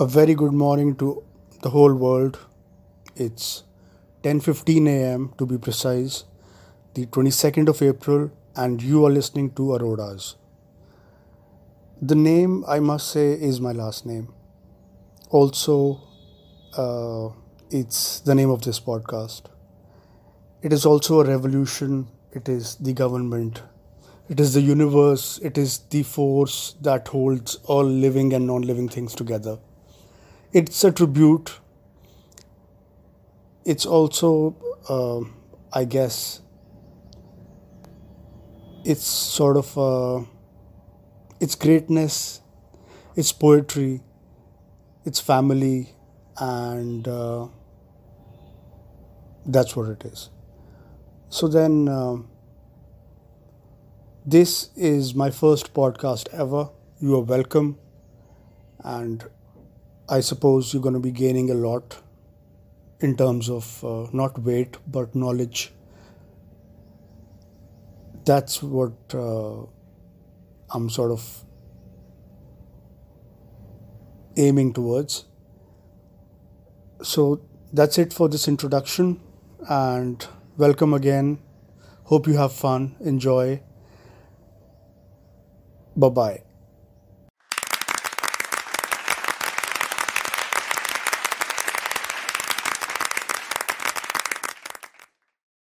a very good morning to the whole world. It's 10:15 a.m. to be precise, the 22nd of April, and you are listening to Arodas. The name, I must say, is my last name. Also, uh, it's the name of this podcast. It is also a revolution. It is the government. It is the universe. It is the force that holds all living and non living things together it's a tribute. It's also, uh, I guess, it's sort of uh, its greatness, its poetry, its family, and uh, that's what it is. So then, uh, this is my first podcast ever. You are welcome, and I suppose you're going to be gaining a lot in terms of uh, not weight but knowledge. That's what uh, I'm sort of aiming towards. So that's it for this introduction and welcome again. Hope you have fun. Enjoy. Bye bye.